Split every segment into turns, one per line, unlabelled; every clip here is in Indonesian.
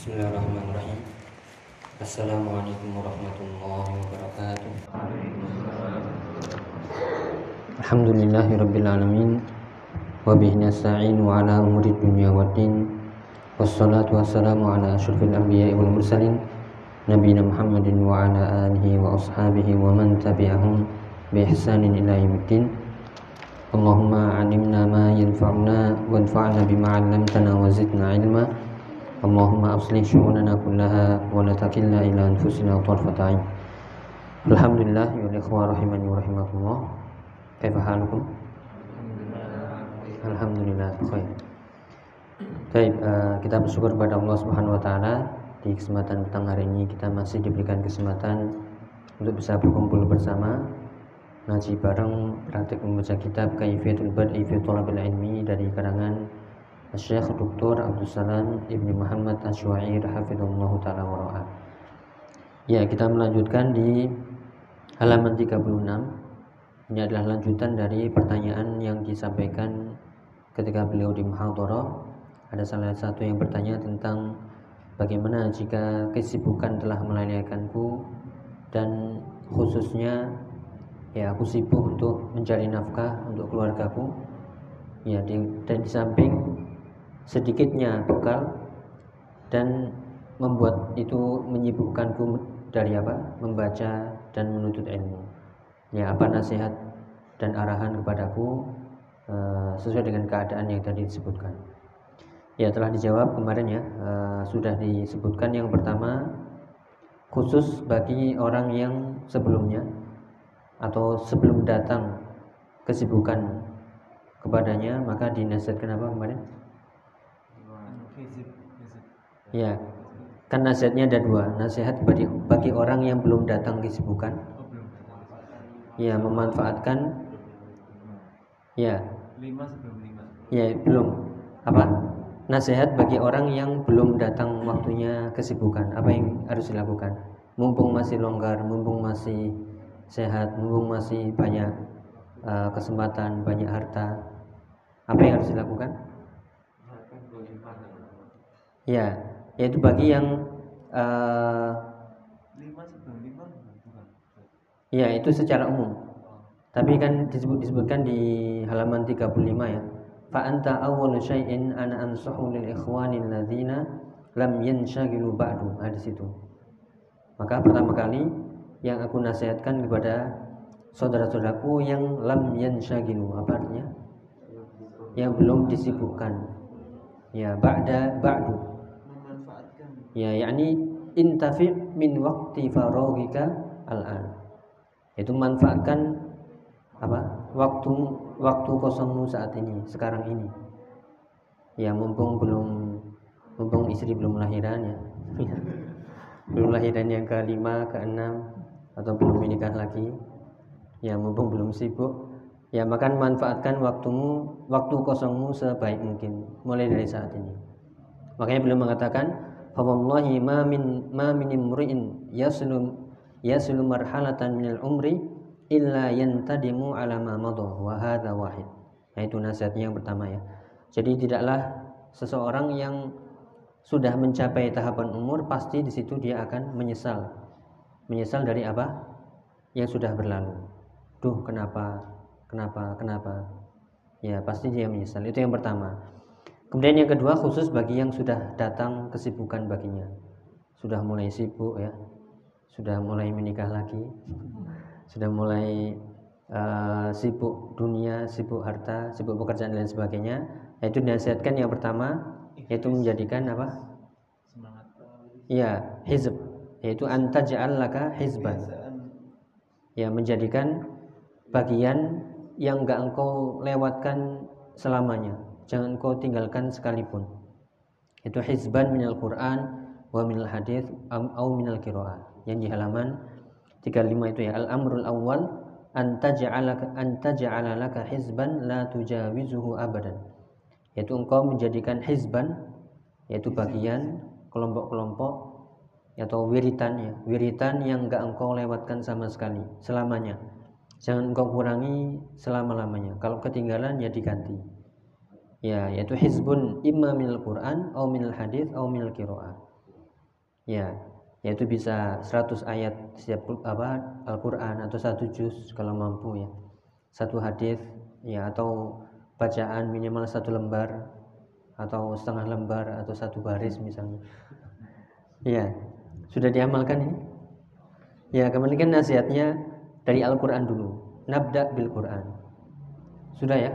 بسم الله الرحمن الرحيم السلام عليكم ورحمة الله وبركاته الحمد لله رب العالمين وبه نستعين على أمور الدنيا والدين والصلاة والسلام على أشرف الأنبياء والمرسلين نبينا محمد وعلى آله وأصحابه ومن تبعهم بإحسان إلى يوم الدين اللهم علمنا ما ينفعنا وانفعنا بما علمتنا وزدنا علما Allahumma aslih syu'unana kullaha wa la takilna ila anfusina tarfata ain. Alhamdulillah ya ikhwah rahimani wa rahimakumullah. Kaifa halukum? Alhamdulillah khair. Baik, uh, kita bersyukur kepada Allah Subhanahu wa taala di kesempatan petang hari ini kita masih diberikan kesempatan untuk bisa berkumpul bersama ngaji bareng praktik membaca kitab Kaifiyatul Bad'i fi Thalabil Ilmi dari karangan Syekh Dr. Abdul Salam Ibni Muhammad Hafidhullah Ta'ala Wara'ah Ya kita melanjutkan di halaman 36 Ini adalah lanjutan dari pertanyaan yang disampaikan ketika beliau di Muhadharah. Ada salah satu yang bertanya tentang Bagaimana jika kesibukan telah melalaikanku Dan khususnya Ya aku sibuk untuk mencari nafkah untuk keluargaku. Ya dan di samping sedikitnya bekal dan membuat itu menyibukkanku dari apa? Membaca dan menuntut ilmu. Ya apa nasihat dan arahan kepadaku uh, sesuai dengan keadaan yang tadi disebutkan. Ya telah dijawab kemarin ya. Uh, sudah disebutkan yang pertama khusus bagi orang yang sebelumnya atau sebelum datang kesibukan kepadanya maka dinasihatkan apa kemarin Ya, kan nasihatnya ada dua. Nasihat bagi, bagi orang yang belum datang kesibukan. Ya, memanfaatkan. Ya.
Lima sebelum lima.
Ya, belum. Apa? Nasihat bagi orang yang belum datang waktunya kesibukan. Apa yang harus dilakukan? Mumpung masih longgar, mumpung masih sehat, mumpung masih banyak uh, kesempatan, banyak harta. Apa yang harus dilakukan? Ya, yaitu bagi yang uh, ya itu secara umum. Tapi kan disebut disebutkan di halaman 35 ya. Fa anta awwalu syai'in ana ansahu lil ikhwani alladzina lam yanshaghilu ba'du. Nah, di situ. Maka pertama kali yang aku nasihatkan kepada saudara-saudaraku yang lam yanshaghilu apa artinya? Yang belum disibukkan. Ya ba'da ba'du ya yakni intafi min waktu faraghika al-an. Itu manfaatkan apa? Waktu waktu kosongmu saat ini sekarang ini. Ya mumpung belum mumpung istri belum lahiran ya. Belum lahiran yang kelima keenam atau belum menikah lagi. Ya mumpung belum sibuk. Ya maka manfaatkan waktumu waktu kosongmu sebaik mungkin mulai dari saat ini. Makanya belum mengatakan fawallahi ma min ma min imri'in yaslum yaslu marhalatan minal umri illa yantadimu ala ma madha wa hadha wahid. Nah, itu nasihatnya yang pertama ya. Jadi tidaklah seseorang yang sudah mencapai tahapan umur pasti di situ dia akan menyesal. Menyesal dari apa? Yang sudah berlalu. Duh, kenapa? Kenapa? Kenapa? Ya, pasti dia menyesal. Itu yang pertama. Kemudian yang kedua khusus bagi yang sudah datang kesibukan baginya. Sudah mulai sibuk ya. Sudah mulai menikah lagi. Sudah mulai uh, sibuk dunia, sibuk harta, sibuk pekerjaan dan sebagainya. Yaitu dinasihatkan yang pertama yaitu menjadikan apa?
Semangat.
Ya, hizb. Yaitu anta laka hizban. Ya, menjadikan bagian yang enggak engkau lewatkan selamanya jangan kau tinggalkan sekalipun. Itu hizban minal Quran wa minal hadis au minal qiraah yang di halaman 35 itu ya al amrul awal anta ja'alaka anta ja'ala laka hizban la tujawizuhu abadan. Yaitu engkau menjadikan hizban yaitu bagian kelompok-kelompok atau wiritan ya wiritan yang enggak engkau lewatkan sama sekali selamanya. Jangan engkau kurangi selama-lamanya. Kalau ketinggalan ya diganti ya yaitu hizbun imma minal Quran atau minal hadis atau minal qiraah Ya, yaitu bisa 100 ayat setiap apa Al-Qur'an atau satu juz kalau mampu ya. Satu hadis ya atau bacaan minimal satu lembar atau setengah lembar atau satu baris misalnya. Ya, sudah diamalkan ini? Ya, kemudian nasihatnya dari Al-Qur'an dulu. Nabda bil Qur'an. Sudah ya?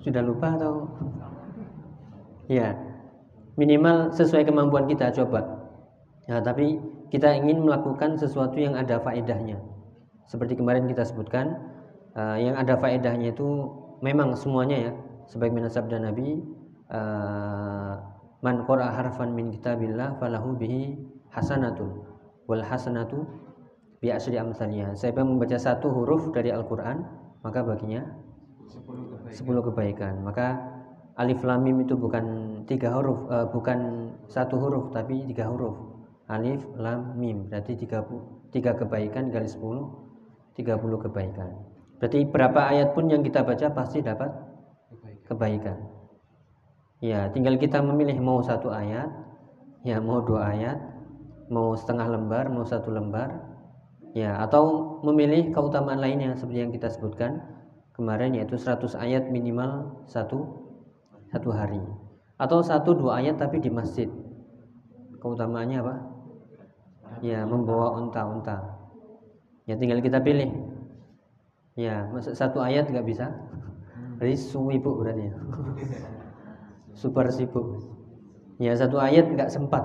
Sudah lupa atau Ya, minimal sesuai kemampuan kita coba. Ya, tapi kita ingin melakukan sesuatu yang ada faedahnya. Seperti kemarin kita sebutkan, uh, yang ada faedahnya itu memang semuanya ya. Sebagaimana sabda Nabi, uh, man qara harfan min kitabillah falahu bihi hasanatun wal hasanatu bi asri amsalnya. Siapa membaca satu huruf dari Al-Qur'an, maka baginya 10 kebaikan. kebaikan. Maka alif lam mim itu bukan tiga huruf, uh, bukan satu huruf tapi tiga huruf. Alif lam mim berarti tiga, tiga kebaikan kali sepuluh tiga puluh kebaikan. Berarti berapa ayat pun yang kita baca pasti dapat kebaikan. Ya, tinggal kita memilih mau satu ayat, ya mau dua ayat, mau setengah lembar, mau satu lembar, ya atau memilih keutamaan lainnya seperti yang kita sebutkan kemarin yaitu 100 ayat minimal satu satu hari. Atau satu dua ayat tapi di masjid. Keutamaannya apa? Ya membawa unta-unta. Ya tinggal kita pilih. Ya satu ayat nggak bisa? Risu ibu berarti ya. Super sibuk. Ya satu ayat nggak sempat.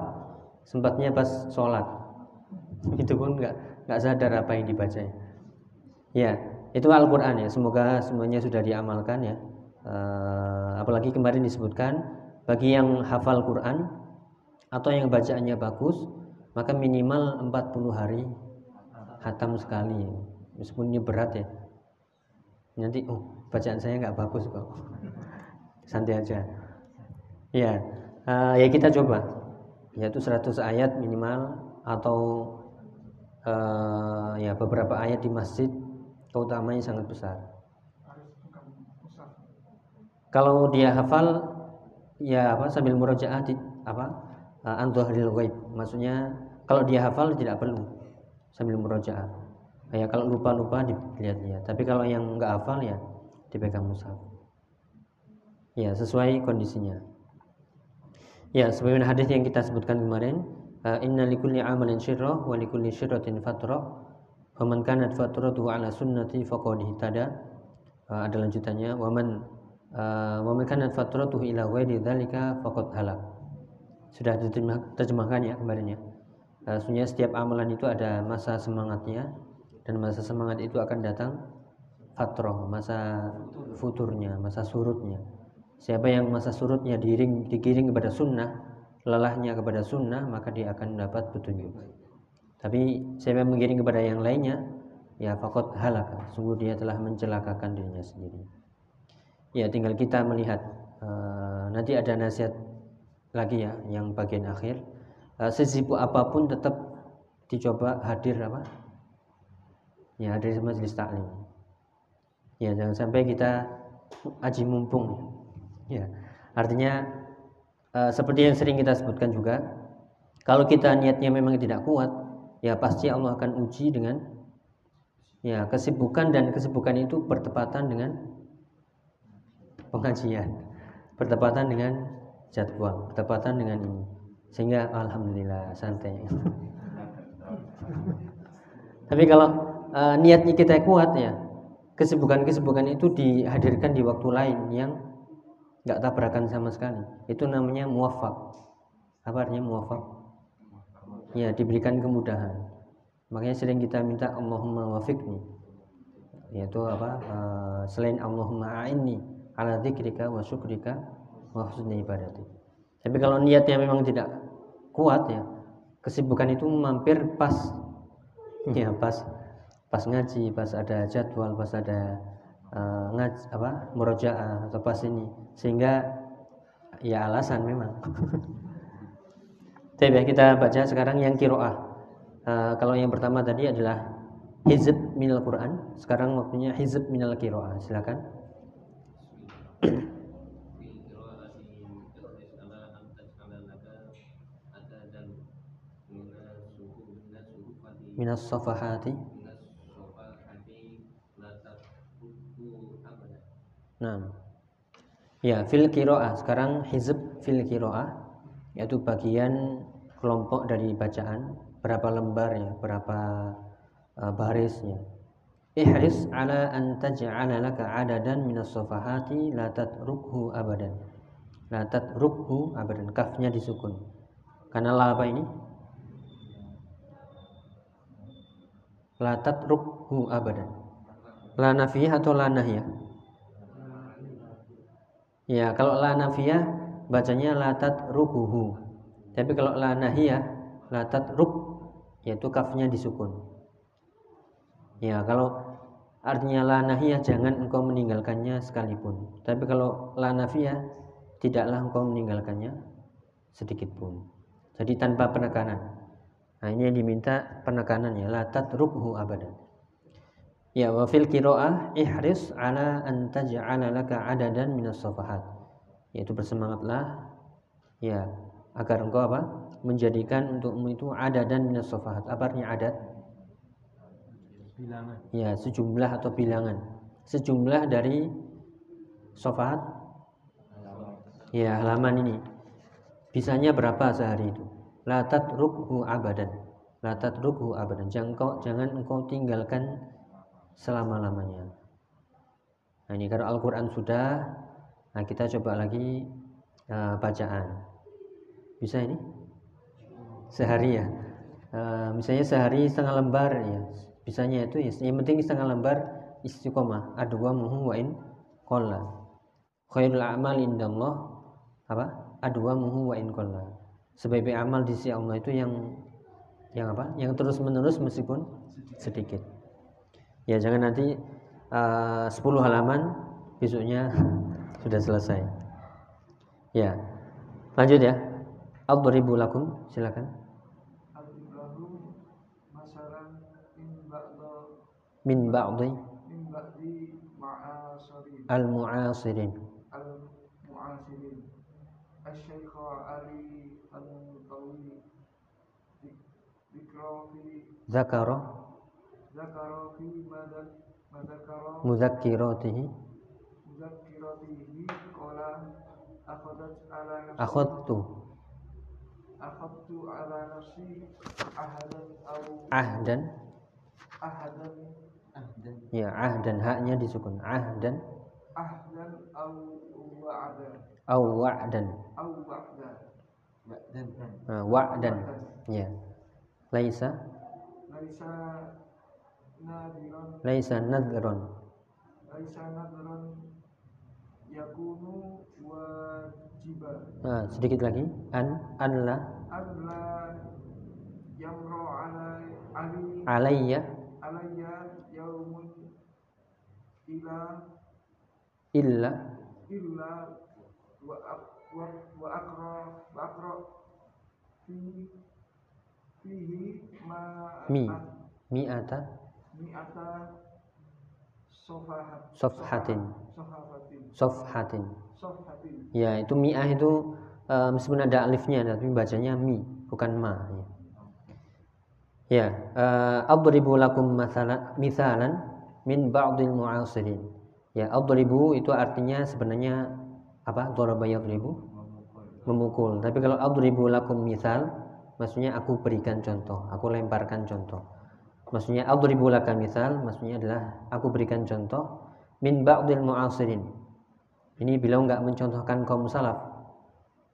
Sempatnya pas sholat. Itu pun nggak nggak sadar apa yang dibaca ya itu Al-Quran ya semoga semuanya sudah diamalkan ya. Uh, apalagi kemarin disebutkan bagi yang hafal Quran atau yang bacaannya bagus maka minimal 40 hari hatam sekali. Meskipun ini berat ya. Nanti oh bacaan saya nggak bagus kok. Santai aja. Ya, uh, ya kita coba. Yaitu 100 ayat minimal atau uh, ya beberapa ayat di masjid keutamanya sangat besar. Kalau dia hafal ya apa sambil murojaah apa uh, antuhril ghaib. Maksudnya kalau dia hafal tidak perlu sambil murojaah. Ya kalau lupa-lupa dilihat-lihat. Tapi kalau yang nggak hafal ya dipegang mushaf. Ya sesuai kondisinya. Ya, sebagaimana hadis yang kita sebutkan kemarin, uh, inna likulli amalin syirrah wa likulli syirratin fatrah. Wa man kanat fatratuhu ala sunnati faqad ihtada. Uh, ada lanjutannya, wa man uh, wa man kanat fatratuhu ila ghairi dzalika faqad halak. Sudah diterjemahkan ya kemarin ya. Uh, sebenarnya setiap amalan itu ada masa semangatnya dan masa semangat itu akan datang fatrah, masa futurnya, masa surutnya. Siapa yang masa surutnya diring, digiring kepada sunnah, lelahnya kepada sunnah, maka dia akan dapat petunjuk. Tapi siapa yang mengiring kepada yang lainnya, ya fakot halaka. Sungguh dia telah mencelakakan dirinya sendiri. Ya tinggal kita melihat. Uh, nanti ada nasihat lagi ya, yang bagian akhir. Sesibuk apa pun tetap dicoba hadir apa? Ya hadir majelis taklim. Ya jangan sampai kita aji mumpung Ya, artinya uh, seperti yang sering kita sebutkan juga, kalau kita niatnya memang tidak kuat, ya pasti Allah akan uji dengan ya kesibukan dan kesibukan itu bertepatan dengan pengajian, bertepatan dengan jadwal, bertepatan dengan ini. Sehingga alhamdulillah santai. Tapi kalau uh, niatnya kita kuat ya, kesibukan-kesibukan itu dihadirkan di waktu lain yang nggak tabrakan sama sekali itu namanya muwafak apa artinya muwafak ya diberikan kemudahan. Makanya sering kita minta Allahumma wafiqni. Yaitu apa? Uh, selain Allahumma a'inni ala dzikrika wa syukrika wa husni ibadati. Tapi kalau niatnya memang tidak kuat ya kesibukan itu mampir pas. Ya pas pas ngaji pas ada jadwal pas ada uh, ngaj apa? Murojaah atau pas ini. Sehingga ya alasan memang. Tapi kita baca sekarang yang kiroah. Uh, kalau yang pertama tadi adalah hizb minal Quran. Sekarang waktunya hizb minal kiroah. Silakan. minas safahati Nah. Ya, fil kiroah. Sekarang hizb fil kiroah yaitu bagian kelompok dari bacaan berapa lembar ya, berapa uh, barisnya. Ihris ala an taj'ala laka adadan minas safahati la tatrukhu abadan. La tatrukhu abadan. Kafnya disukun. Karena la apa ini? La tatrukhu abadan. La nafiyah atau la nahiyah? Ya, kalau la nafiyah bacanya la tatrukuhu. Tapi kalau la nahiyah la tatruk yaitu kafnya disukun. Ya, kalau artinya la nahiyah jangan engkau meninggalkannya sekalipun. Tapi kalau la nafiyah tidaklah engkau meninggalkannya sedikit pun. Jadi tanpa penekanan. Nah, ini yang diminta penekanannya la tatrukhu abadan. Ya wa fil qiraah ihris ala an taj'ala laka adadan minas safahat. Yaitu bersemangatlah ya agar engkau apa? menjadikan untukmu itu adadan minas safahat. Apa artinya adat?
bilangan
Ya, sejumlah atau bilangan. Sejumlah dari safahat ya halaman ini. Bisanya berapa sehari itu? La tatrukhu abadan. La tatrukhu abadan. Jangan engkau, jangan engkau tinggalkan selama-lamanya. Nah, ini kalau Al-Qur'an sudah, nah kita coba lagi uh, bacaan. Bisa ini? Sehari ya. Uh, misalnya sehari setengah lembar ya. Bisanya itu ya, yang penting setengah lembar istiqomah. Adwamuhu wa in qalla. Khairul a'mal indallah apa? Adwamuhu wa in qalla. Sebaik amal di sisi Allah itu yang yang apa? Yang terus-menerus meskipun sedikit. Ya jangan nanti uh, 10 halaman besoknya sudah selesai. Ya. Lanjut ya. Adribu lakum silakan.
Min ba'di
al-mu'asirin.
al-mu'asirin Al-Syeikh Ali fi
Zakara
Zakara fi madak Madakara
Muzakkiratihi
Kola Akhadat ala nafsi.
Akhadtu.
Akhadtu ala nafsi Ahadan au
ahdan.
Ahadan
ahdan.
Ya ahdan haknya disukun ahdan.
Ahdan au Wa'ada
au wa'dan.
Au Wa'da
ba'dan
Nah, wa'dan. Ya. Laisa?
Laisa Nadiran
laisa nadron
Laisa nadran yakunu wajiban
nah, sedikit lagi. An anla
yamro ali.
Alayya
alayya yaumun ila.
Illa.
Illa wa ak- wa wa akra wa akra fi fihi ma
Mi. mi'ata
mi'ata sofahat
Sofhatin. sofhatin ya itu mi'ah itu eh, meskipun ada alifnya tapi bacanya mi bukan ma ya, ya eh, adribu lakum mathala, misalan min ba'dil mu'asirin. Ya adribu itu artinya sebenarnya apa? Daraba yadribu. Memukul. Tapi kalau adribu lakum misal maksudnya aku berikan contoh aku lemparkan contoh maksudnya adribu laka misal maksudnya adalah aku berikan contoh min ba'dil mu'asirin. Ini beliau nggak mencontohkan kaum salaf.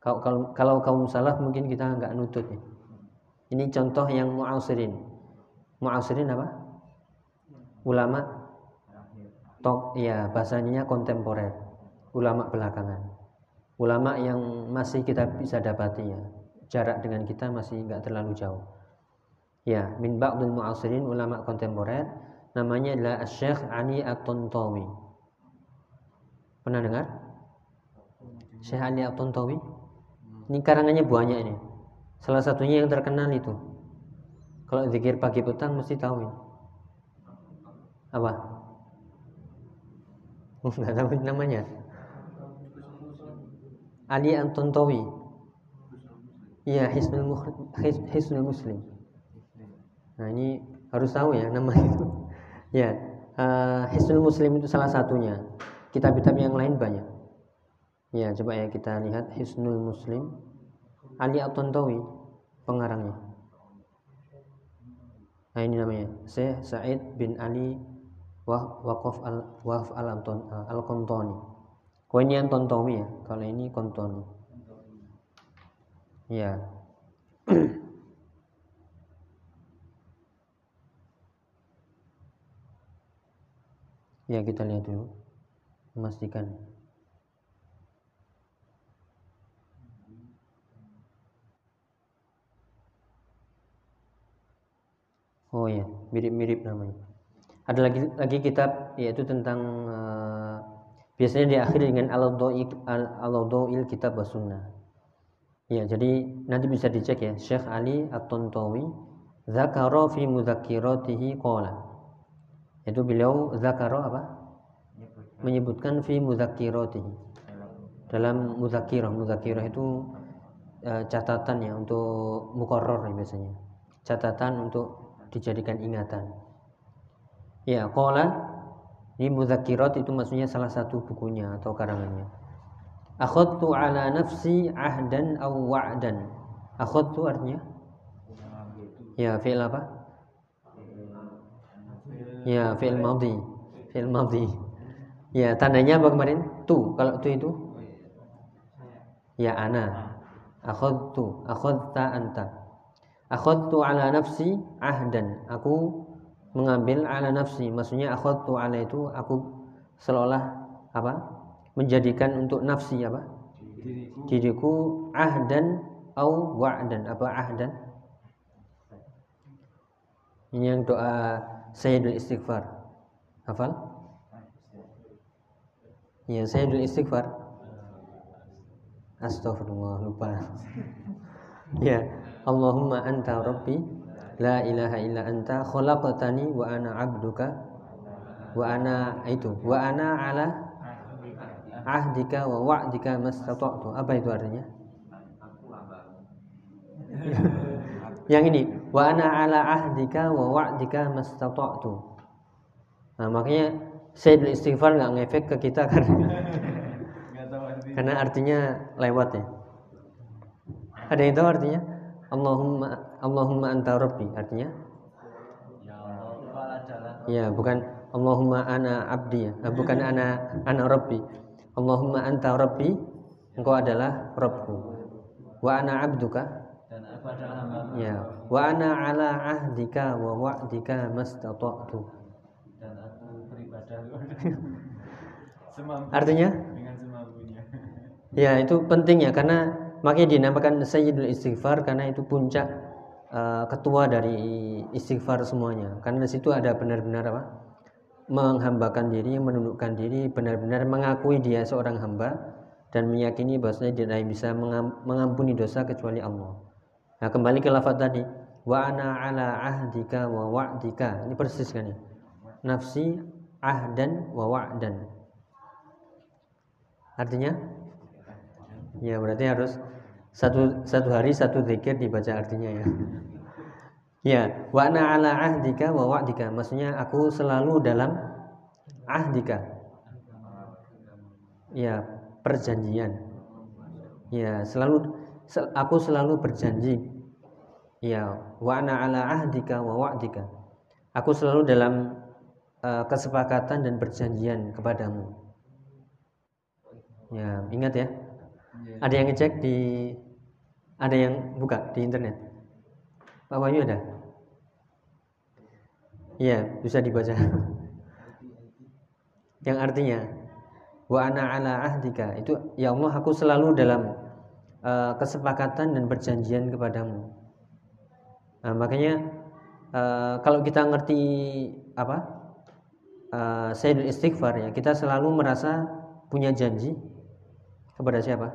Kalau, kalau, kalau kaum salaf mungkin kita nggak nutut nih. ini contoh yang mu'asirin. Mu'asirin apa? Ulama. Tok ya bahasanya kontemporer. Ulama belakangan. Ulama yang masih kita bisa dapati ya. Jarak dengan kita masih nggak terlalu jauh ya min ba'dul mu'asirin ulama kontemporer namanya adalah Syekh Ali At-Tantawi pernah dengar? Syekh Ali At-Tantawi ini karangannya banyak ini. Salah satunya yang terkenal itu. Kalau zikir pagi petang mesti tahu ini. Apa? Nggak tahu namanya. Ali At-Tantawi Iya, Hisnul, Muslim. Nah ini harus tahu ya nama itu. ya, uh, Hisnul Muslim itu salah satunya. Kitab-kitab yang lain banyak. Ya, coba ya kita lihat Hisnul Muslim. Ali At-Tantawi pengarangnya. Nah ini namanya Syekh Said bin Ali Waqaf al Waqaf al al Kontoni. Kau ya, kalau ini Kontoni. Ya. ya kita lihat dulu memastikan Oh ya, mirip-mirip namanya. Ada lagi lagi kitab yaitu tentang uh, biasanya diakhiri dengan al-doil kitab sunnah. Ya, jadi nanti bisa dicek ya. Syekh Ali At-Tontawi zakara fi mudzakiratihi qala. Itu beliau zakara apa? Menyebutkan fi mudzakiratihi. Dalam mudzakirah, mudzakirah itu uh, catatan ya untuk mukoror ya biasanya. Catatan untuk dijadikan ingatan. Ya, qala ini mudzakirat itu maksudnya salah satu bukunya atau karangannya. Akhadtu ala nafsi ahdan aw wa'dan. Akhadtu artinya? Ya, fi'il apa? Ya, fi'il madhi. Fi'il madhi. Ya, tandanya apa kemarin? Tu. Kalau tu itu? Ya, ana. Akhadtu. Akhadta anta akhadtu ala nafsi ahdan aku mengambil ala nafsi maksudnya akhadtu ala itu aku seolah apa menjadikan untuk nafsi apa diriku, diriku ahdan au wa'dan apa ahdan ini yang doa Sayyidul Istighfar. Hafal? Ya Sayyidul Istighfar. Astagfirullah lupa. Ya Allahumma anta rabbi la ilaha illa anta khalaqtani wa ana abduka wa ana itu wa ana ala ahdika wa wa'dika mastata'tu. Apa itu artinya? Yang ini wa ana ala ahdika wa wa'dika mastata'tu. Nah makanya saya istighfar nggak ngefek ke kita karena karena artinya lewat ya. Ada yang tahu artinya? Allahumma Allahumma anta rabbi. Artinya? Ya bukan Allahumma ana abdi ya. Bukan ana ana rabbi. Allahumma anta rabbi engkau adalah Rabbku. Wa ana abduka ya. Wa ana ala ahdika wa wa'dika mastata'tu. Dan aku beribadah artinya? Dengan semampunya. Ya itu penting ya karena makanya dinamakan Sayyidul Istighfar karena itu puncak uh, ketua dari istighfar semuanya. Karena di situ ada benar-benar apa? Menghambakan diri menundukkan diri benar-benar mengakui dia seorang hamba dan meyakini bahwasanya dia tidak bisa mengampuni dosa kecuali Allah nah kembali ke lafaz tadi. Wa ana ala ahdika wa wa'dika. Ini persis kan ya? Nafsi ahdan wa wa'dan. Artinya? Ya berarti harus satu satu hari satu zikir dibaca artinya ya. Ya wa ana ala ahdika wa wa'dika. Maksudnya aku selalu dalam ahdika. Ya perjanjian. Ya selalu aku selalu berjanji ya wa ana ala ahdika wa wa'dika aku selalu dalam uh, kesepakatan dan perjanjian kepadamu ya ingat ya Iya. Ada yang ngecek di ada yang buka di internet. Pak Wahyu ada? Iya, bisa dibaca. yang artinya wa ana ala ahdika itu ya Allah aku selalu dalam uh, kesepakatan dan perjanjian kepadamu. Nah, makanya uh, kalau kita ngerti apa uh, Sayyidul Istighfar ya kita selalu merasa punya janji kepada siapa?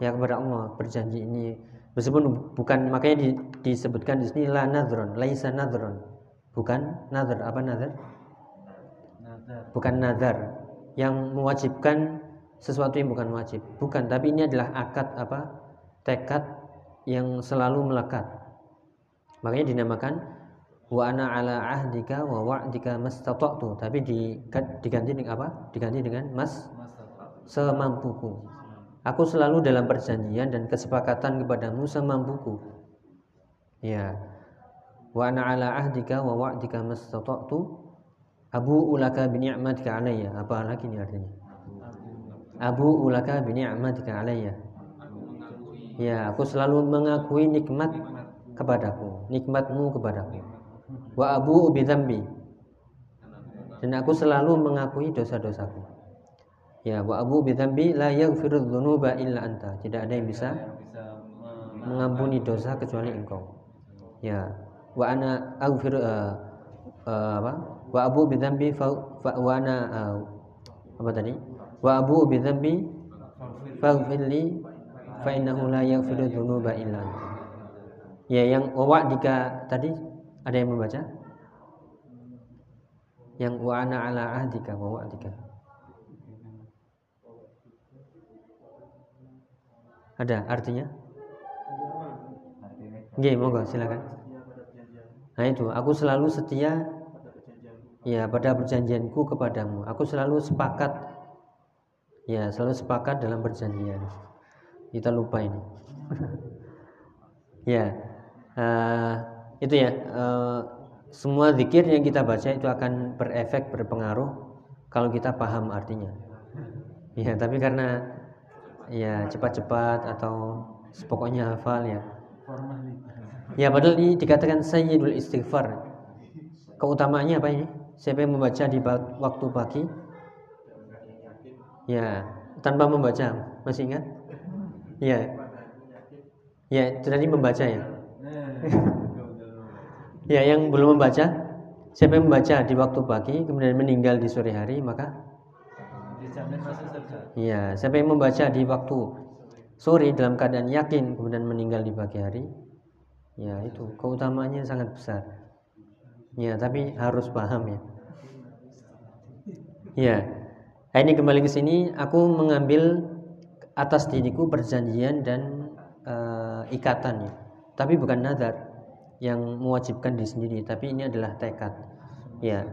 Ya kepada Allah berjanji ini meskipun bukan makanya di, disebutkan di sini la nadron, laisa nadron. Bukan nazar apa nazar? Bukan nazar yang mewajibkan sesuatu yang bukan wajib. Bukan, tapi ini adalah akad apa? tekad yang selalu melekat. Makanya dinamakan wa ana ala ahdika wa wa'dika mastata'tu. Tapi diganti dengan apa? Diganti dengan mas semampuku. Aku selalu dalam perjanjian dan kesepakatan kepadamu semampuku. Ya. Wa ana ala ahdika wa wa'dika mastata'tu. Abu ulaka bi ni'matika alayya. Apa lagi ini artinya? Abu ulaka bi ni'matika alayya. Ya aku selalu mengakui nikmat kepadaku nikmatmu kepadaku. Wa abu bidambi dan aku selalu mengakui dosa-dosaku. Ya wa abu bidambi la yaghfiru dzunuba illa anta. Tidak ada yang bisa mengampuni dosa kecuali engkau. Ya wa ana aghfir uh, uh, apa? Wa abu bidambi fa, fa wa ana uh, apa tadi? Wa abu bidambi faghfirli fa innahu la yaghfiru dzunuba illa anta ya yang wa dika tadi ada yang membaca? Yang wa'ana ala ahdika wa wa'dika. Ada artinya? Nggih, monggo silakan. Nah itu, aku selalu setia ya pada perjanjianku kepadamu. Aku selalu sepakat ya, selalu sepakat dalam perjanjian. Kita lupa ini. ya. Uh, itu ya uh, semua zikir yang kita baca itu akan berefek berpengaruh kalau kita paham artinya. Ya tapi karena ya cepat-cepat atau pokoknya hafal ya. Ya padahal ini dikatakan sayyidul istighfar. Keutamaannya apa ini? Siapa yang membaca di waktu pagi? Ya tanpa membaca masih ingat? Ya. Ya tadi membaca ya Ya, yang belum membaca, siapa yang membaca di waktu pagi kemudian meninggal di sore hari, maka Iya, siapa yang membaca di waktu sore dalam keadaan yakin kemudian meninggal di pagi hari, ya itu keutamaannya sangat besar. Ya, tapi harus paham ya. Ya. Nah, ini kembali ke sini aku mengambil atas diriku perjanjian dan uh, ikatan ya. Tapi bukan nazar yang mewajibkan diri sendiri tapi ini adalah tekad. Ya.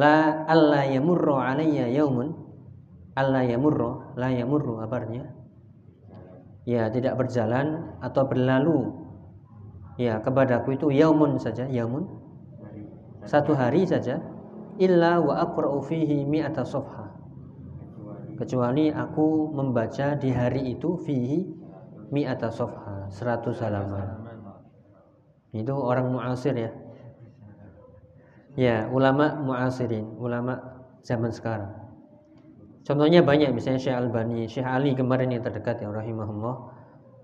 La alla yamurru alayya yaumun alla yamurru la yamurru apa artinya? Ya tidak berjalan atau berlalu. Ya kepadaku itu yaumun saja yaumun satu hari saja. Illa wa aqra'u fihi mi'ata safha. Kecuali aku membaca di hari itu fihi mi'ata safha 100 halaman itu orang muasir ya. Ya, ulama muasirin, ulama zaman sekarang. Contohnya banyak, misalnya Syekh Albani, Syekh Ali kemarin yang terdekat ya rahimahullah.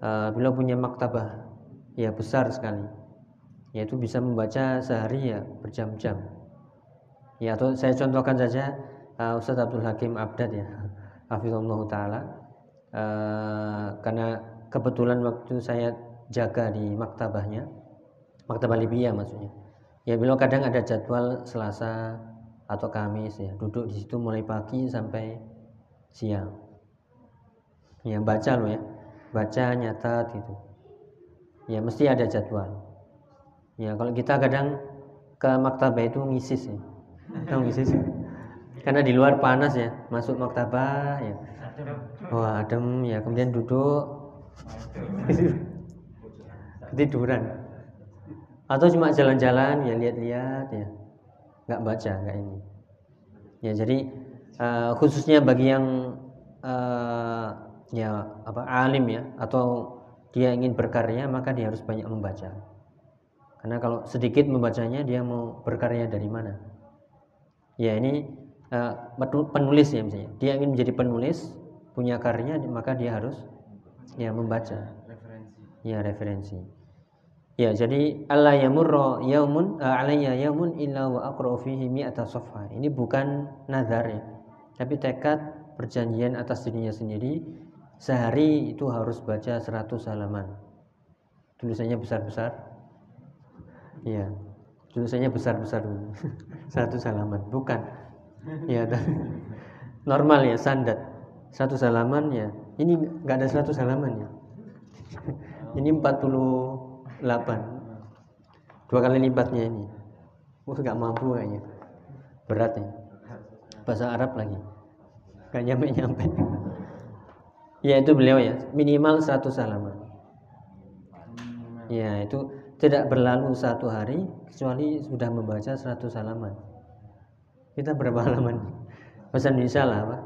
Uh, beliau punya maktabah ya besar sekali. Yaitu bisa membaca sehari ya berjam-jam. Ya, atau saya contohkan saja uh, Ustaz Abdul Hakim Abdad ya. Hafizullah taala. Uh, karena kebetulan waktu saya jaga di maktabahnya Maktabah Libya maksudnya. Ya beliau kadang ada jadwal Selasa atau Kamis ya, duduk di situ mulai pagi sampai siang. Ya baca lo ya, baca nyatat gitu. Ya mesti ada jadwal. Ya kalau kita kadang ke maktabah itu ngisis ya, tahu ngisis. Karena di luar panas ya, masuk maktabah ya. Wah adem ya, kemudian duduk ketiduran. Atau cuma jalan-jalan ya lihat-lihat ya. Nggak baca nggak ini. Ya jadi uh, khususnya bagi yang uh, ya apa alim ya atau dia ingin berkarya maka dia harus banyak membaca. Karena kalau sedikit membacanya dia mau berkarya dari mana? Ya ini uh, penulis ya misalnya. Dia ingin menjadi penulis punya karya maka dia harus ya membaca referensi ya referensi Ya, jadi Allah yamurra yaumun uh, alayya yaumun illa wa aqra'u fihi mi'ata safha. Ini bukan nazar ya. Tapi tekad perjanjian atas dirinya sendiri sehari itu harus baca 100 halaman. Tulisannya besar-besar. Ya. Tulisannya besar-besar 100 halaman, bukan. Ya, normal ya standar. 100 halaman ya. Ini enggak ada 100 halaman ya. Ini 40 8 dua kali lipatnya ini. Wah nggak mampu kayaknya. Berat bahasa Arab lagi. Nggak nyampe nyampe ya itu beliau ya. Minimal 100 halaman. Ya itu tidak berlalu satu hari kecuali sudah membaca 100 halaman. Kita berapa halaman? Bahasa Indonesia lah apa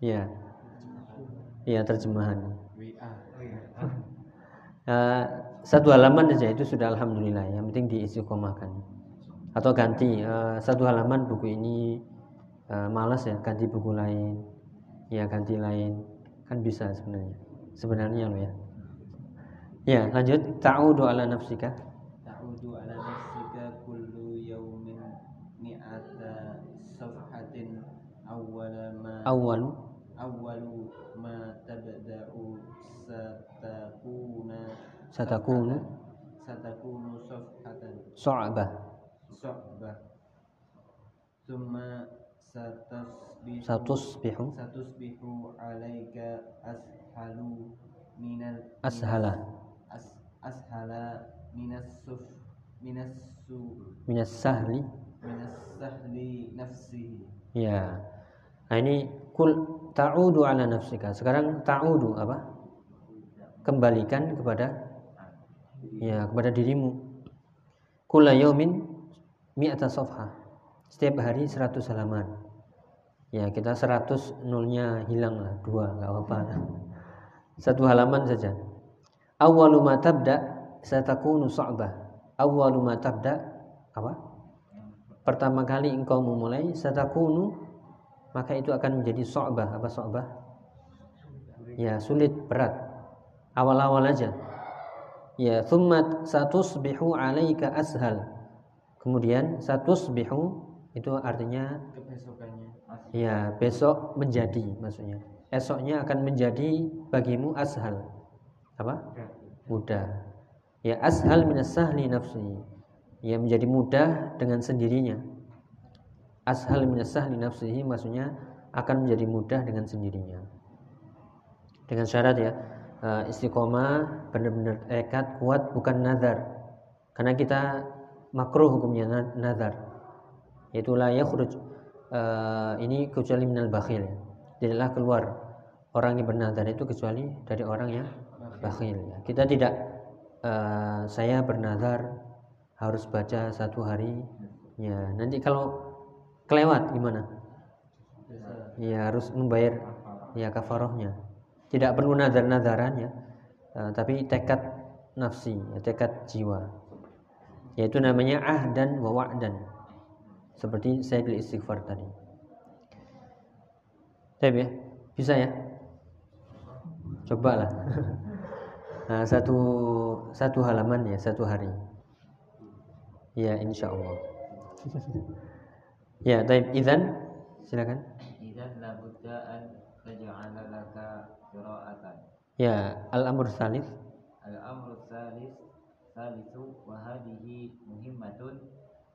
ya ya terjemahan. Eh, satu halaman saja itu sudah alhamdulillah yang penting diistiqomahkan. Atau ganti eh, satu halaman buku ini eh, malas ya ganti buku lain. Ya ganti lain. Kan bisa sebenarnya. Sebenarnya loh ya. Ya lanjut. Ta'udu ala nafsika.
Ta'udu ala nafsika kullu yawmin mi'ata safhatin awwala ma
awwalu
awwalu
satakunu
satakunu safhatan
so'abah
sa'bah thumma satasbihu
satusbihu.
Satusbihu alaika ashalu minal
ashala
as, ashala minas suf minas su
minas sahli.
Minas sahli nafsihi
ya. Nah ini kul ta'udu ala nafsika. Sekarang ta'udu apa? Kembalikan kepada ya kepada dirimu. Kula yaumin mi'ata safha. Setiap hari 100 halaman. Ya kita 100 nolnya hilang lah dua nggak apa-apa. Satu halaman saja. Awwalu ma tabda satakunu sa'bah. Awwalu tabda apa? Pertama kali engkau memulai satakunu maka itu akan menjadi sa'bah. Apa sa'bah? Ya sulit berat. Awal-awal aja ya thumma satusbihu alaika ashal. Kemudian satusbihu itu artinya ya besok menjadi maksudnya. Esoknya akan menjadi bagimu ashal. Apa? Mudah. Ya ashal minas sahli nafsi. Ya menjadi mudah dengan sendirinya. Ashal minas sahli nafsihi maksudnya akan menjadi mudah dengan sendirinya. Dengan syarat ya eh, istiqomah benar-benar tekad kuat bukan nazar. Karena kita makruh hukumnya na- nazar. Yaitu la yakhruj eh, ini kecuali minal bakhil. Tidaklah keluar orang yang bernazar itu kecuali dari orang yang bakhil. Kita tidak eh, saya bernazar harus baca satu hari ya nanti kalau kelewat gimana? Ya harus membayar ya kafarohnya tidak perlu nazar-nazaran ya. Eh, tapi tekad nafsi ya, tekad jiwa. Yaitu namanya ahdan wa wa'dan. Seperti saya beli istighfar tadi. Tapi ya. Bisa ya? Cobalah. Nah, satu satu halaman ya satu hari. Ya insya Allah ya taib izan silakan.
Idan labudda an qira'atan.
ya al amr salis
Al-amru tsalis salisu wa hadhihi muhimmatun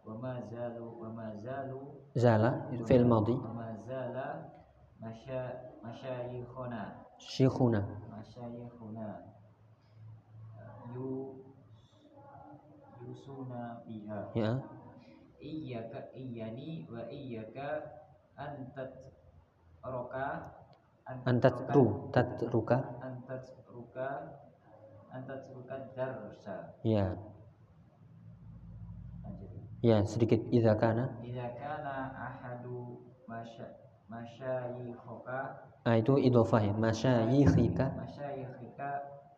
wa ma zalu wa ma zalu
zala itu fi'il madhi
wa ma zala masya masyayikhuna
syekhuna.
Masyayikhuna yu yusuna biha
ya.
Iyyaka iyyani wa iyyaka antat roka
antat ru tatruka.
Antat ruka antat ruka darsa.
Ya. Ya sedikit. Idza kana.
Idza kana ahadu masya masyayikhoka
ah itu idhofah ya. Masyayikhika.
Masyayikhika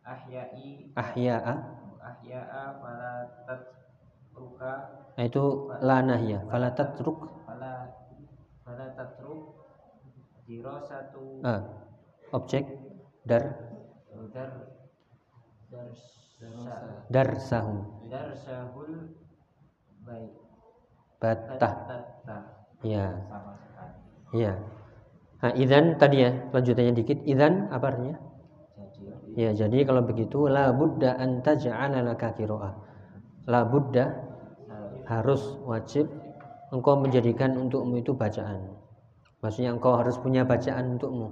ahyai.
Ahya'a.
Ahya'a fala tatruka.
Ah itu la nahya fala tatruk.
Fala fala tatruk dirasatu
ah objek dar.
Dar darsa
darsahu
darsahul baik.
Batah ya ya nah, idan tadi ya lanjutannya dikit. Idan apa artinya? Ya jadi kalau begitu la budda an taj'ala laka qira'ah. La budda harus wajib engkau menjadikan untukmu itu bacaan maksudnya engkau harus punya bacaan untukmu.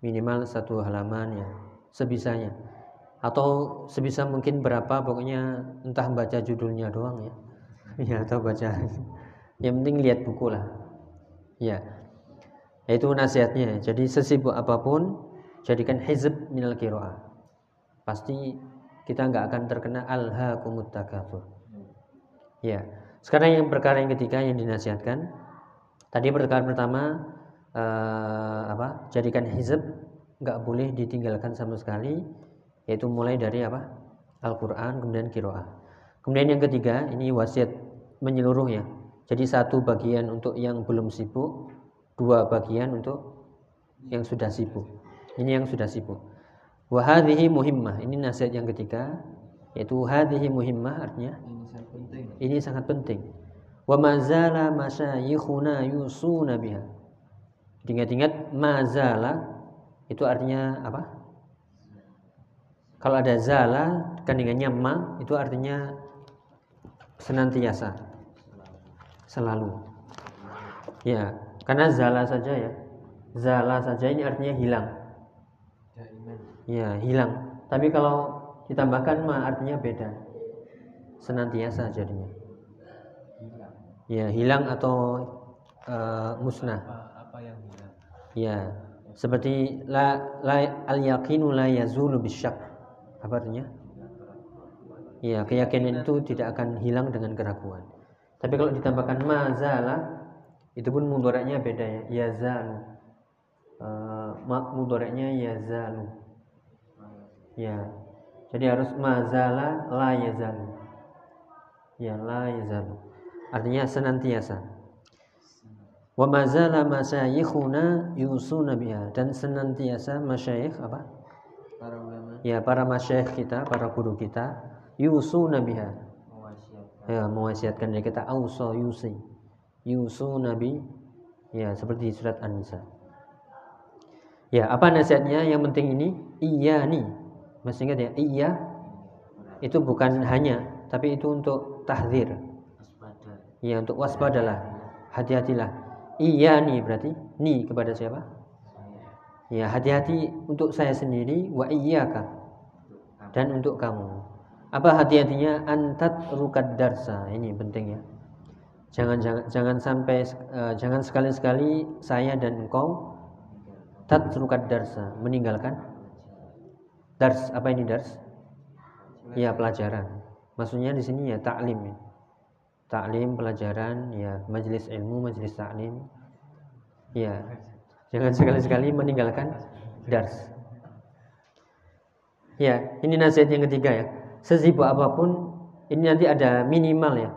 Minimal satu halaman ya sebisanya. Atau sebisa mungkin berapa pokoknya entah baca judulnya doang ya. Ya atau baca. Yang penting lihat buku lah. Ya. Itu nasihatnya. Jadi sesibuk apa pun jadikan hizb minal kiroah pasti kita nggak akan terkena alhaakumut takatsur. Ya. Sekarang yang perkara yang ketiga yang dinasihatkan tadi perkara pertama eh, apa jadikan hizb nggak boleh ditinggalkan sama sekali yaitu mulai dari apa Al-Quran kemudian kiroah. Kemudian yang ketiga ini wasiat menyeluruh ya. Jadi satu bagian untuk yang belum sibuk dua bagian untuk yang sudah sibuk. Ini yang sudah sibuk. Wahadihi muhimmah. Ini nasihat yang ketiga yaitu hadhihi muhimmah artinya
Ini sangat penting.
ini sangat penting wa mazala masyayikhuna yusuna biha. Ingat-ingat mazala itu artinya apa? Kalau ada zala kandungannya ma itu artinya senantiasa. Selalu. Ya karena zala saja ya. Zala saja ini artinya hilang.
Daiman.
ya hilang. Tapi kalau ditambahkan ma artinya beda. Senantiasa jadinya. Ya hilang atau eh, musnah.
Apa, apa yang hilang?
ya seperti la, la al yaqinu la yazulu bisyak apa artinya? Ya keyakinan itu tidak akan hilang dengan keraguan. Tapi kalau ditambahkan mazala itu pun mudaratnya beda ya. Yazalu uh, mudaratnya yazalu ya jadi harus mazala la yazalu ya la yazalu artinya senantiasa. Wa mazala masyayikhuna yusuna biha. Dan senantiasa masyayikh apa?
Para ulama.
Ya para masyayikh kita para guru kita yusuna biha. Ya mewasiatkan ya kita. Ausa yusi. Yusu nabi ya seperti surat an-nisa. Ya apa nasihatnya? Yang penting ini iya nih masih ingat ya? Iya. Itu bukan hanya tapi itu untuk tahzir ya untuk waspadalah hati-hatilah. Iya nih berarti. Nih kepada siapa? Ya hati-hati untuk saya sendiri wa iyyaka. Dan untuk kamu. Apa hati-hatinya? Antat rukad darsa. Ini penting ya. Jangan jangan jangan sampai eh, jangan sekali-sekali saya dan engkau tatrukat darsa. Meninggalkan dars. Apa ini dars? Ya pelajaran. Maksudnya di sini ya taklim ya taklim pelajaran ya majelis ilmu majelis taklim ya jangan sekali-sekali meninggalkan dars. Ya ini nasihat yang ketiga ya. Sesibuk apa pun ini nanti ada minimal ya.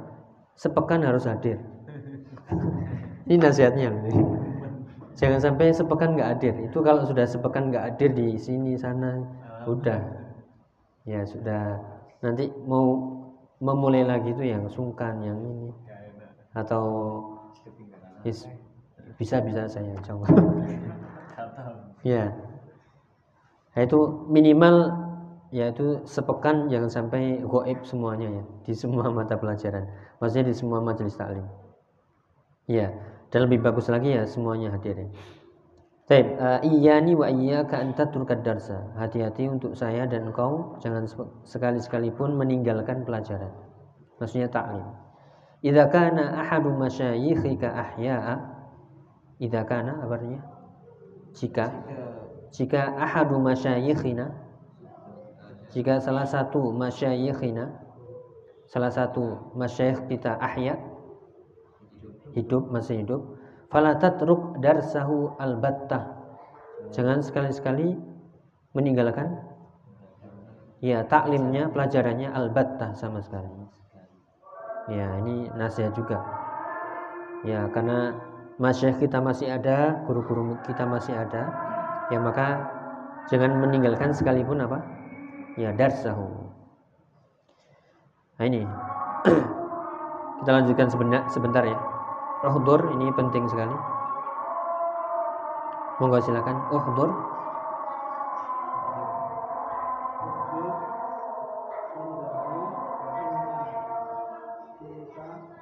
Sepekan harus hadir. Ini nasihatnya. Jangan sampai sepekan nggak hadir. Itu kalau sudah sepekan nggak hadir di sini sana udah. Ya sudah. Nanti mau memulai lagi itu yang sungkan yang ini. Atau is- bisa bisa saya coba. Ya. Nah, itu minimal yaitu sepekan jangan sampai goib semuanya ya di semua mata pelajaran. Maksudnya di semua majelis taklim. Ya dan lebih bagus lagi ya semuanya hadir ya Baik, uh, iyani wa iyyaka an tatrukad darsa. Hati-hati untuk saya dan engkau jangan sekali-sekali pun meninggalkan pelajaran. Maksudnya taklim. Idza kana ahadu masyayikhika ahya'a idza kana artinya? Jika jika ahadu masyayikhina jika salah satu masyayikhina salah satu masyayikh kita ahya hidup masih hidup fala tatruk darsahu albattah. Jangan sekali-sekali meninggalkan ya taklimnya pelajarannya albattah sama sekali. Ya ini nasihat juga. Ya karena masyayikh kita masih ada guru-guru kita masih ada ya maka jangan meninggalkan sekalipun apa? Ya darsahu. Nah ini. Kita lanjutkan sebentar ya Uhdur ini penting sekali. Monggo silakan.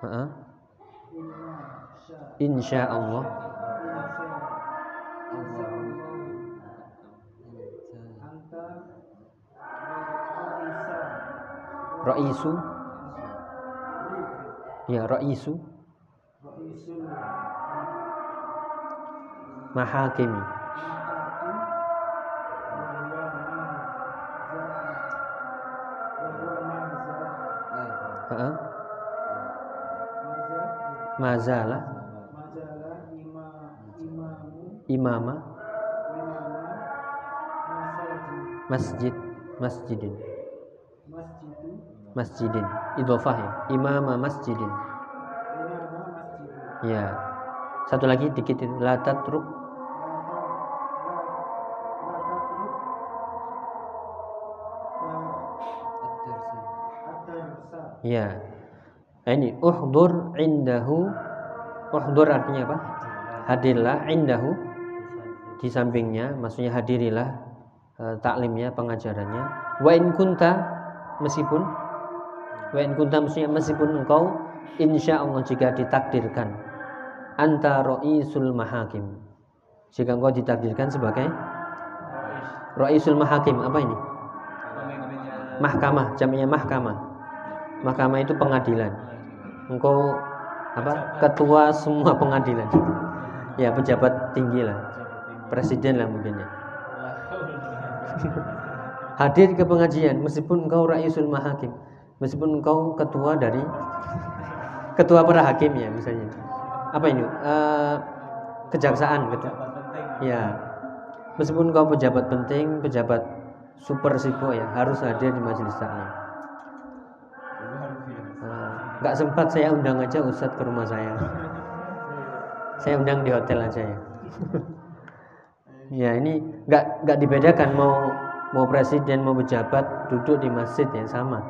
Heeh. Insya Allah Ra'isu. Ya, Ra'isu mahakimi.
Imamu
imama. Masjid. Masjidin. Masjidin. Idhofah ya? Imama masjidin. Ya. Satu lagi dikit itu la tatruk ya ini uhdur indahu uhdur artinya apa? Hadirlah indahu di sampingnya maksudnya hadirilah eh, taklimnya pengajarannya. Wa in kunta meskipun wa in kunta maksudnya meskipun engkau insya Allah jika ditakdirkan anta ra'isul mahakim. Jika engkau ditakdirkan sebagai ra'isul mahakim apa ini? Mahkamah jamnya mahkamah mahkamah itu pengadilan. Engkau apa ketua semua pengadilan. Ya pejabat tinggi lah. Presiden lah mungkin ya. Hadir ke pengajian meskipun engkau raisul mahakim. Meskipun engkau ketua dari ketua para hakim ya misalnya. Apa ini? Eh, kejaksaan ketua ya. Meskipun engkau pejabat penting pejabat super sibuk ya harus hadir di majelis taklim nggak sempat saya undang aja Ustadz ke rumah saya. Saya undang di hotel aja ya. Ya ini nggak nggak dibedakan mau mau presiden mau pejabat duduk di masjid yang sama.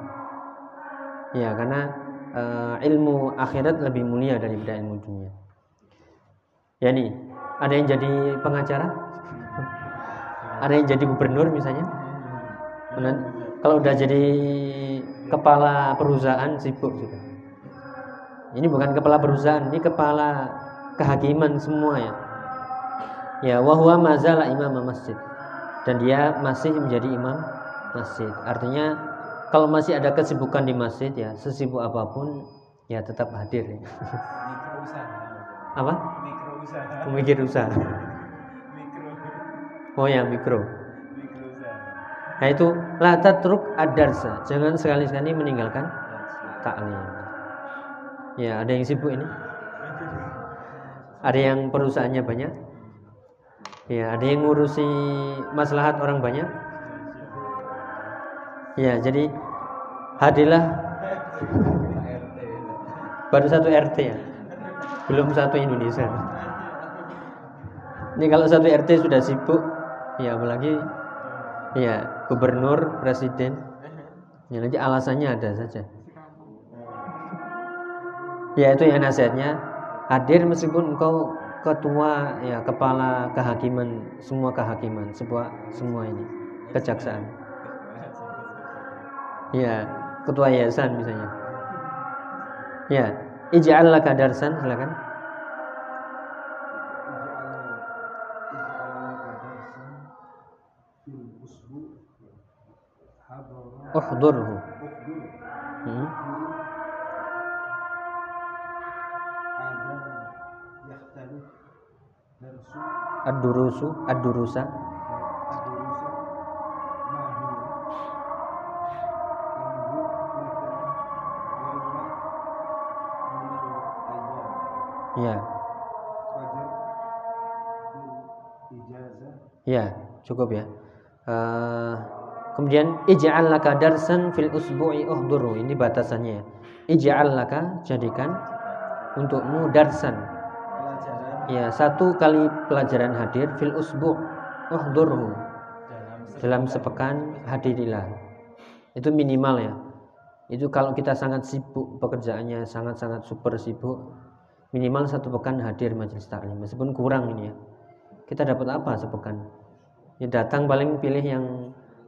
Ya karena eh, ilmu akhirat lebih mulia daripada ilmu dunia. Ya nih ada yang jadi pengacara? Ada yang jadi gubernur misalnya? Kalau udah jadi kepala perusahaan sibuk juga ini bukan kepala perusahaan ini kepala kehakiman semua ya ya wahwa mazala imam masjid dan dia masih menjadi imam masjid artinya kalau masih ada kesibukan di masjid ya sesibuk apa pun ya tetap hadir ya.
Mikro usaha.
apa
Mikro usaha. Mikro.
oh ya mikro
Mikro usaha.
nah itu la tatruk ad-darsa jangan sekali-sekali meninggalkan taklim ya ada yang sibuk ini? Ada yang perusahaannya banyak? Ya ada yang ngurusi maslahat orang banyak? Ya jadi hadirlah baru satu RT ya? Belum satu Indonesia. Ini kalau satu RT sudah sibuk ya apalagi ya gubernur presiden ya nanti alasannya ada saja ya itu ya nasihatnya hadir meskipun engkau ketua ya kepala kehakiman semua kehakiman sebuah semua ini kejaksaan. Ya ketua yayasan misalnya. Ya ij'al laka darsan silakan. Uhdurhu. Hmm. Ad-durusu ad-durusa. Ya. Ya cukup ya. Eh, kemudian ij'al laka darsan fil usbu'i uhduru. Ini batasannya ya. Laka jadikan untukmu darsan ya satu kali pelajaran hadir fil usbu' uhdurhu.
Dalam
dalam sepekan hadirilah. Itu minimal ya. Itu kalau kita sangat sibuk pekerjaannya sangat-sangat super sibuk minimal satu pekan hadir majelis taklim. Meskipun kurang ini ya. Kita dapat apa sepekan? Ya datang paling pilih yang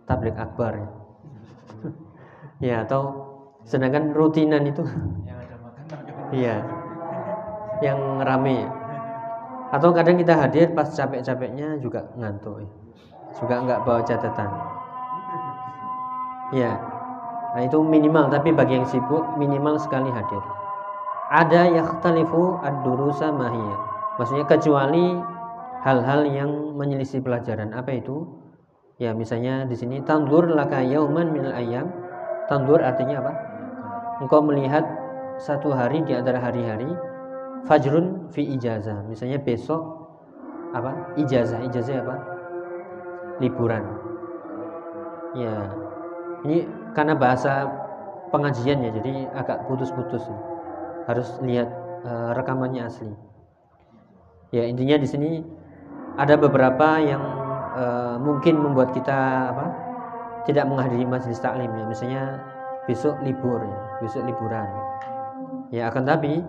tablik akbar ya. Ya atau sedangkan rutinan itu iya. Yang rame. ya. Atau kadang kita hadir pas capek-capeknya juga ngantuk juga nggak bawa catatan ya Nah, itu minimal tapi bagi yang sibuk minimal sekali hadir. Ada yakhtalifu ad-durusa mahiyya. Maksudnya kecuali hal-hal yang menyelisih pelajaran. Apa itu? Ya, misalnya di sini tandur laka yauman minal ayam. Tandur artinya apa? Engkau melihat satu hari di antara hari-hari fajrun fi ijazah. Misalnya besok apa? Ijazah. Ijazah apa? Liburan. Ya. Ini karena bahasa pengajian ya, jadi agak putus-putus. Harus lihat uh, rekamannya asli. Ya, intinya di sini ada beberapa yang uh, mungkin membuat kita apa? tidak menghadiri majelis taklim ya. Misalnya besok libur ya, besok liburan. Ya, akan tapi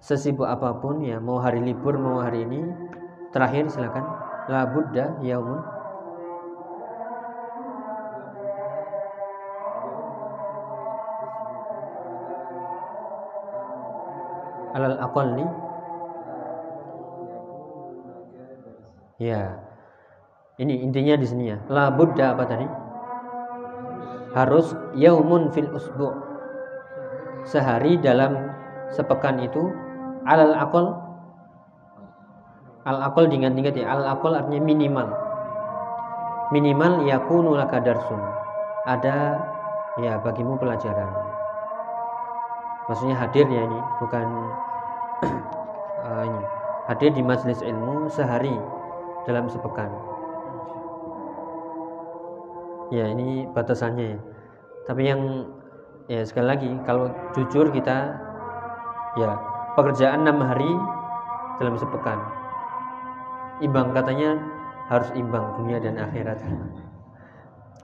sesibuk apa pun ya, mau hari libur mau hari ini, terakhir silakan. La buddha yaumun. Alal aqalli. Ya ini intinya di sini ya. La buddha apa tadi? Harus yaumun fil usbu. Sehari dalam sepekan itu alal aqal al aqal diingat-ingat ya. Al aqal artinya minimal. Minimal yakunu laka darsun. Ada ya bagimu pelajaran. Maksudnya hadir ya ini bukan uh, ini. Hadir di majelis ilmu sehari dalam sepekan. Ya ini batasannya ya. Tapi yang ya sekali lagi kalau jujur kita ya pekerjaan enam hari dalam sepekan imbang katanya harus imbang dunia dan akhirat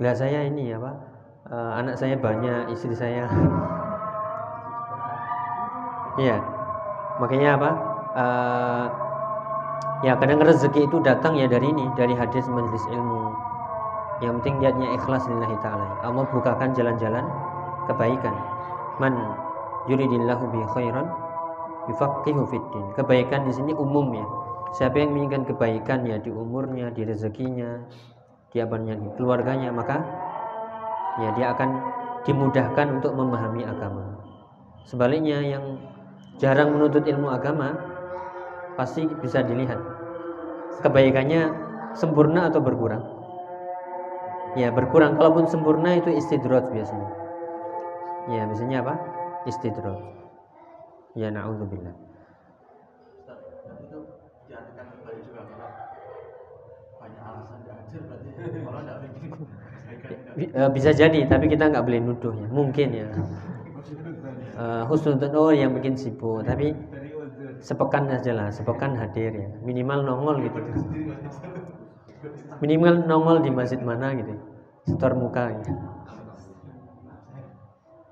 lihat saya ini apa uh, anak saya banyak istri saya Iya. Makanya apa? Uh, ya kadang rezeki itu datang ya dari ini, dari hadis majelis ilmu. Yang penting niatnya ikhlas lillahi taala. Allah bukakan jalan-jalan kebaikan. Man yuridillahu bi khairan yufaqihu fiddin. Kebaikan di sini umum ya. Siapa yang menginginkan kebaikan ya di umurnya, di rezekinya, di abangnya, di keluarganya, maka ya dia akan dimudahkan untuk memahami agama. Sebaliknya yang jarang menuntut ilmu agama pasti bisa dilihat kebaikannya sempurna atau berkurang ya berkurang kalaupun sempurna itu istidrot biasanya ya biasanya apa istidrot ya naudzubillah.
Itu diartikan kembali juga kalau banyak alasan diajar berarti kalau tidak
eh, bisa jadi tapi kita nggak boleh nuduh ya mungkin ya. Uh, oh yang bikin sibuk tapi sepekan aja lah sepekan hadir ya. Minimal nongol gitu. Minimal nongol di masjid mana gitu setor muka gitu.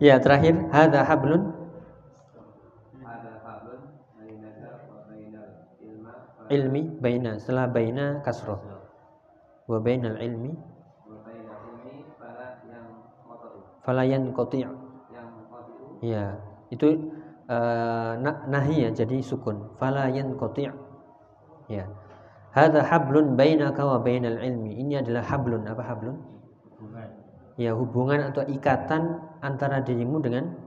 ya terakhir hada hablun ilmi baina setelah baina kasroh. Wa bainal ilmi falayan qati' ya itu uh, nahi ya jadi sukun. Falayan qati' ya hadza hablun bainaka wa bainal ilmi ini adalah hablun apa hablun? Ya hubungan atau ikatan antara dirimu dengan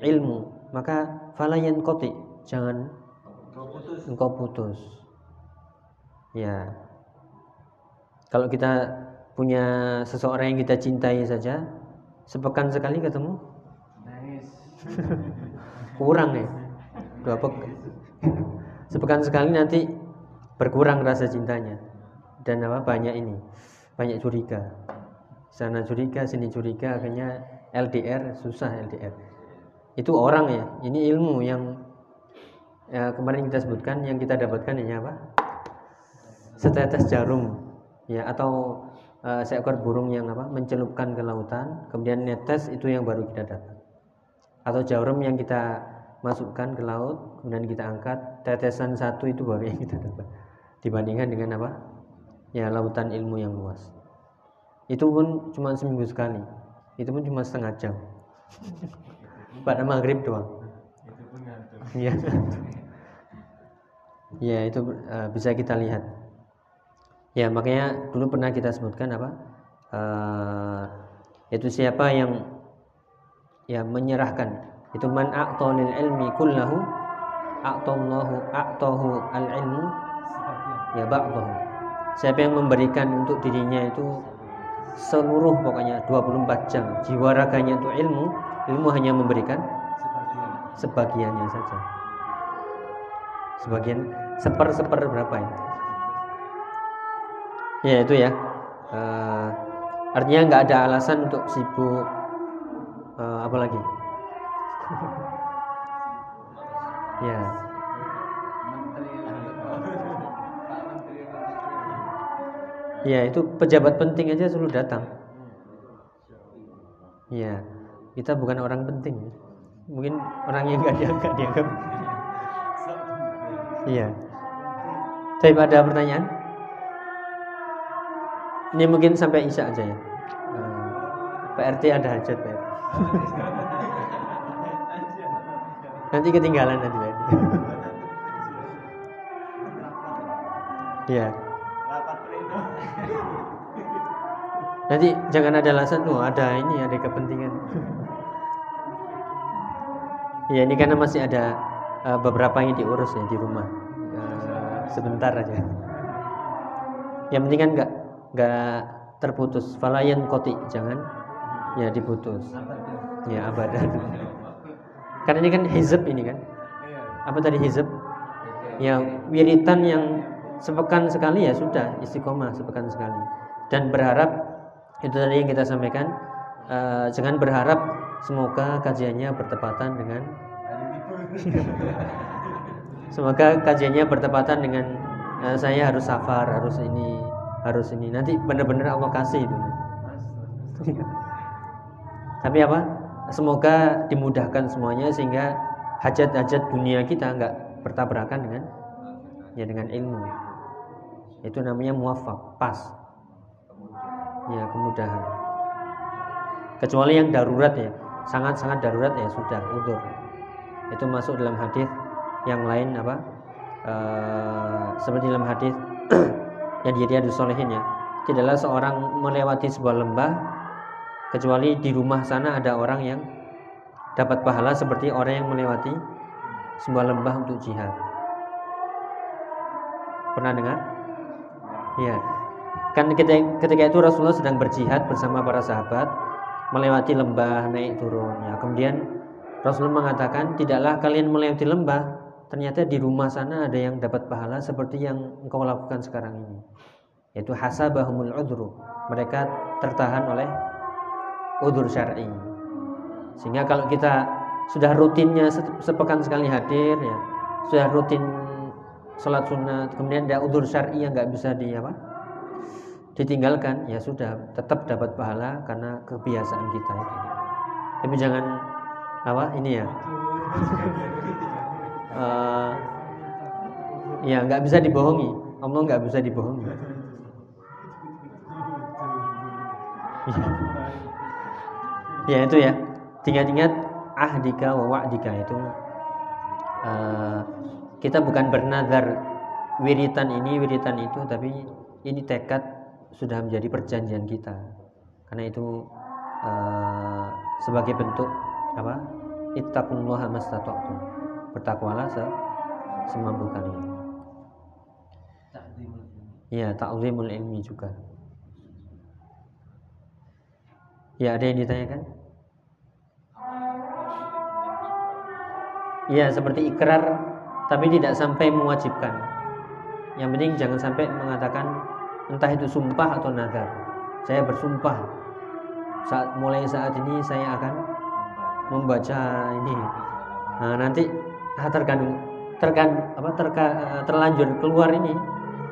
ilmu. Maka falayan qati' jangan engkau putus. Ya. Kalau kita punya seseorang yang kita cintai saja sepekan sekali ketemu? Kurang ya? Dua pek sepekan sekali nanti berkurang rasa cintanya. Dan apa? Banyak ini. Banyak curiga. Sana curiga sini curiga akhirnya LDR susah LDR itu orang ya. Ini ilmu yang ya, kemarin kita sebutkan yang kita dapatkan ini apa? Setetes jarum ya atau uh, seekor burung yang apa? Mencelupkan ke lautan kemudian netes itu yang baru kita dapat. Atau jarum yang kita masukkan ke laut kemudian kita angkat tetesan satu itu baru yang kita dapat. Dibandingkan dengan apa? Ya lautan ilmu yang luas. Itu pun cuma seminggu sekali. Itu pun cuma setengah jam. Pada maghrib doang. Ya ya itu uh, bisa kita lihat. Ya makanya dulu pernah kita sebutkan apa? Uh, yaitu siapa yang ya menyerahkan? Itu man a'ta lil ilmi kullahu a'tallahu a'tahu al ilmu ya ba'dahu. Siapa yang memberikan untuk dirinya itu seluruh pokoknya 24 jam. Jiwa raganya untuk ilmu ilmu hanya memberikan sebagiannya saja sebagian seper seper berapa ya ya itu ya. Eh, artinya nggak ada alasan untuk sibuk eh, apa lagi? Ya. Ya itu pejabat penting aja selalu datang. Ya kita bukan orang penting. Mungkin orang yang nggak dianggap dianggap iya. Tapi ada pertanyaan? Ini mungkin sampai isya aja ya. Eh, PRT ada hajat PRT nanti ketinggalan nanti PRT Iya. Nanti jangan ada alasan tuh ada ini ada kepentingan. ya ini karena masih ada eh, beberapa yang diurus ya di rumah. Eh, sebentar aja. Yang penting kan nggak nggak terputus. Falayan koti jangan ya diputus. Ya abadan. Karena ini kan hizab ini kan. Apa tadi hizab? Ya wiritan yang sepekan sekali ya sudah istiqomah sepekan sekali. Dan berharap itu tadi yang kita sampaikan eh, jangan berharap semoga kajiannya bertepatan dengan semoga kajiannya bertepatan dengan eh, saya harus safar harus ini harus ini. Nanti benar-benar Allah kasih itu. Tapi apa? Semoga dimudahkan semuanya sehingga hajat-hajat dunia kita nggak bertabrakan dengan ya dengan ilmu. Itu namanya muafak pas. Ya kemudahan. Kecuali yang darurat ya. Sangat-sangat darurat ya sudah udur itu masuk dalam hadis yang lain apa? Eh, seperti dalam hadis yang dia solehin ya. Tidaklah seorang melewati sebuah lembah kecuali di rumah sana ada orang yang dapat pahala seperti orang yang melewati sebuah lembah untuk jihad. Pernah dengar? Ya kan ketika, ketika itu Rasulullah sedang berjihad bersama para sahabat melewati lembah naik turun. Ya kemudian Rasulullah mengatakan tidaklah kalian melewati lembah. Ternyata di rumah sana ada yang dapat pahala seperti yang engkau lakukan sekarang ini yaitu hasabahumul udhru mereka tertahan oleh udur syar'i. Sehingga kalau kita sudah rutinnya se- sepekan sekali hadir ya sudah rutin sholat sunat kemudian ada udur syar'i yang nggak bisa di apa ditinggalkan ya sudah tetap dapat pahala karena kebiasaan kita. Itu tapi jangan apa? Ini ya? Eh, ya nggak bisa dibohongi. Allah nggak bisa dibohongi. Ya itu ya. Ingat-ingat ahdika wa wa'dika itu eh, kita bukan bernazar wiritan ini wiritan itu tapi ini tekad sudah menjadi perjanjian kita. Karena itu eh, sebagai bentuk apa? Ittaqullaha mastata'tum. Bertakwalah se semampu kalian. Ya ta'zimul ilmi juga. Ya ada yang ditanyakan? Ya seperti ikrar tapi tidak sampai mewajibkan. Yang penting jangan sampai mengatakan entah itu sumpah atau nazar. Saya bersumpah. Saat mulai saat ini saya akan membaca ini. Nah, nanti ah, terkandung terkan apa terka, eh, terlanjur keluar ini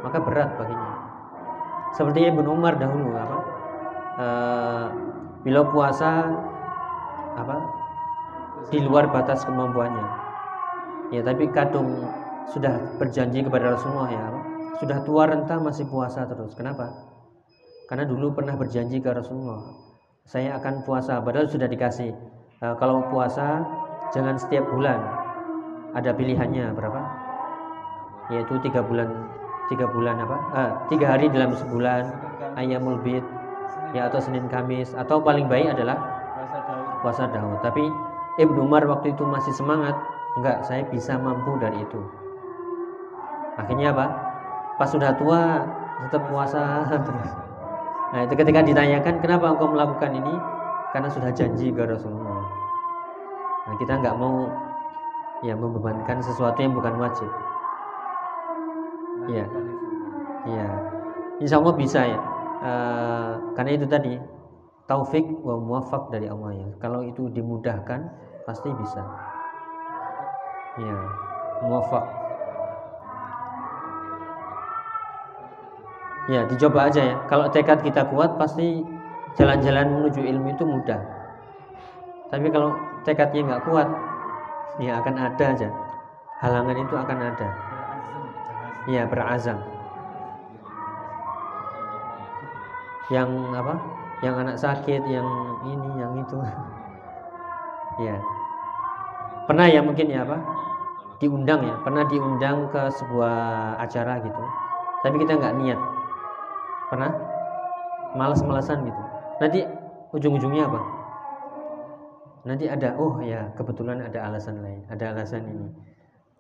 maka berat baginya. Seperti Ibnu Umar dahulu apa eh, bila puasa apa di luar batas kemampuannya. Ya tapi kadung sudah berjanji kepada Rasulullah ya apa, sudah tua renta masih puasa terus. Kenapa? Karena dulu pernah berjanji ke Rasulullah saya akan puasa padahal sudah dikasih eh, kalau puasa jangan setiap bulan ada pilihannya berapa yaitu tiga bulan tiga bulan apa ah, tiga hari dalam sebulan ayamul bid ya atau senin kamis atau paling baik adalah
puasa Daud.
Tapi Ibnu Umar waktu itu masih semangat, enggak, saya bisa mampu dari itu. Akhirnya apa? Pas sudah tua tetap puasa terus. Nah, itu ketika ditanyakan kenapa engkau melakukan ini? Karena sudah janji ke Rasulullah. Nah, kita nggak mau ya membebankan sesuatu yang bukan wajib. Iya. Iya. Insya Allah bisa ya. Eh, karena itu tadi taufik wa muwafaq dari Allah ya. Kalau itu dimudahkan pasti bisa. Iya. Muwafaq. Ya, dicoba aja ya. Kalau tekad kita kuat pasti jalan-jalan menuju ilmu itu mudah. Tapi kalau tekadnya nggak kuat, ya akan ada aja. Halangan itu akan ada. Ya, berazam. Yang apa? Yang anak sakit, yang ini, yang itu. ya. Pernah ya mungkin ya apa? Diundang ya, pernah diundang ke sebuah acara gitu. Tapi kita nggak niat. Pernah? Malas-malasan gitu. Nanti ujung-ujungnya apa? Nanti ada, oh ya kebetulan ada alasan lain, ada alasan ini.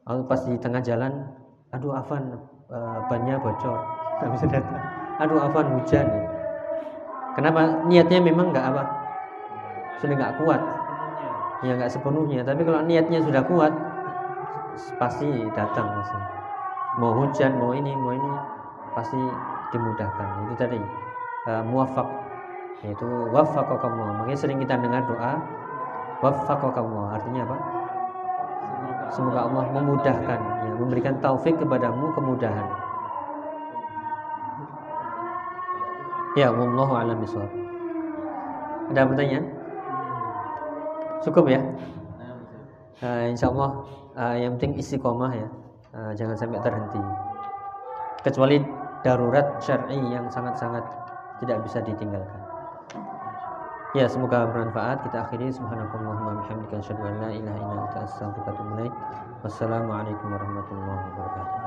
Lalu pas di tengah jalan, aduh Afan eh, bannya bocor, nggak bisa datang. Aduh Afan hujan. Kenapa? Niatnya memang nggak apa? Sudah nggak kuat. Ya nggak sepenuhnya. Tapi kalau niatnya sudah kuat, pasti datang pasti. Mau hujan, mau ini, mau ini, pasti dimudahkan. Itu tadi uh, muwafaq yaitu waffaqakallah. Makanya sering kita dengar doa waffaqakallah. Artinya apa? Semoga Allah memudahkan, ya, memberikan taufik kepadamu kemudahan. Ya, wallahu a'lam. Ada pertanyaan? Cukup ya? Uh, insya Allah uh, yang penting istiqomah ya, uh, jangan sampai terhenti. Kecuali darurat syar'i yang sangat-sangat tidak bisa ditinggalkan. Ya, semoga bermanfaat. Kita akhiri subhanakallahumma wa. Wassalamualaikum warahmatullahi wabarakatuh.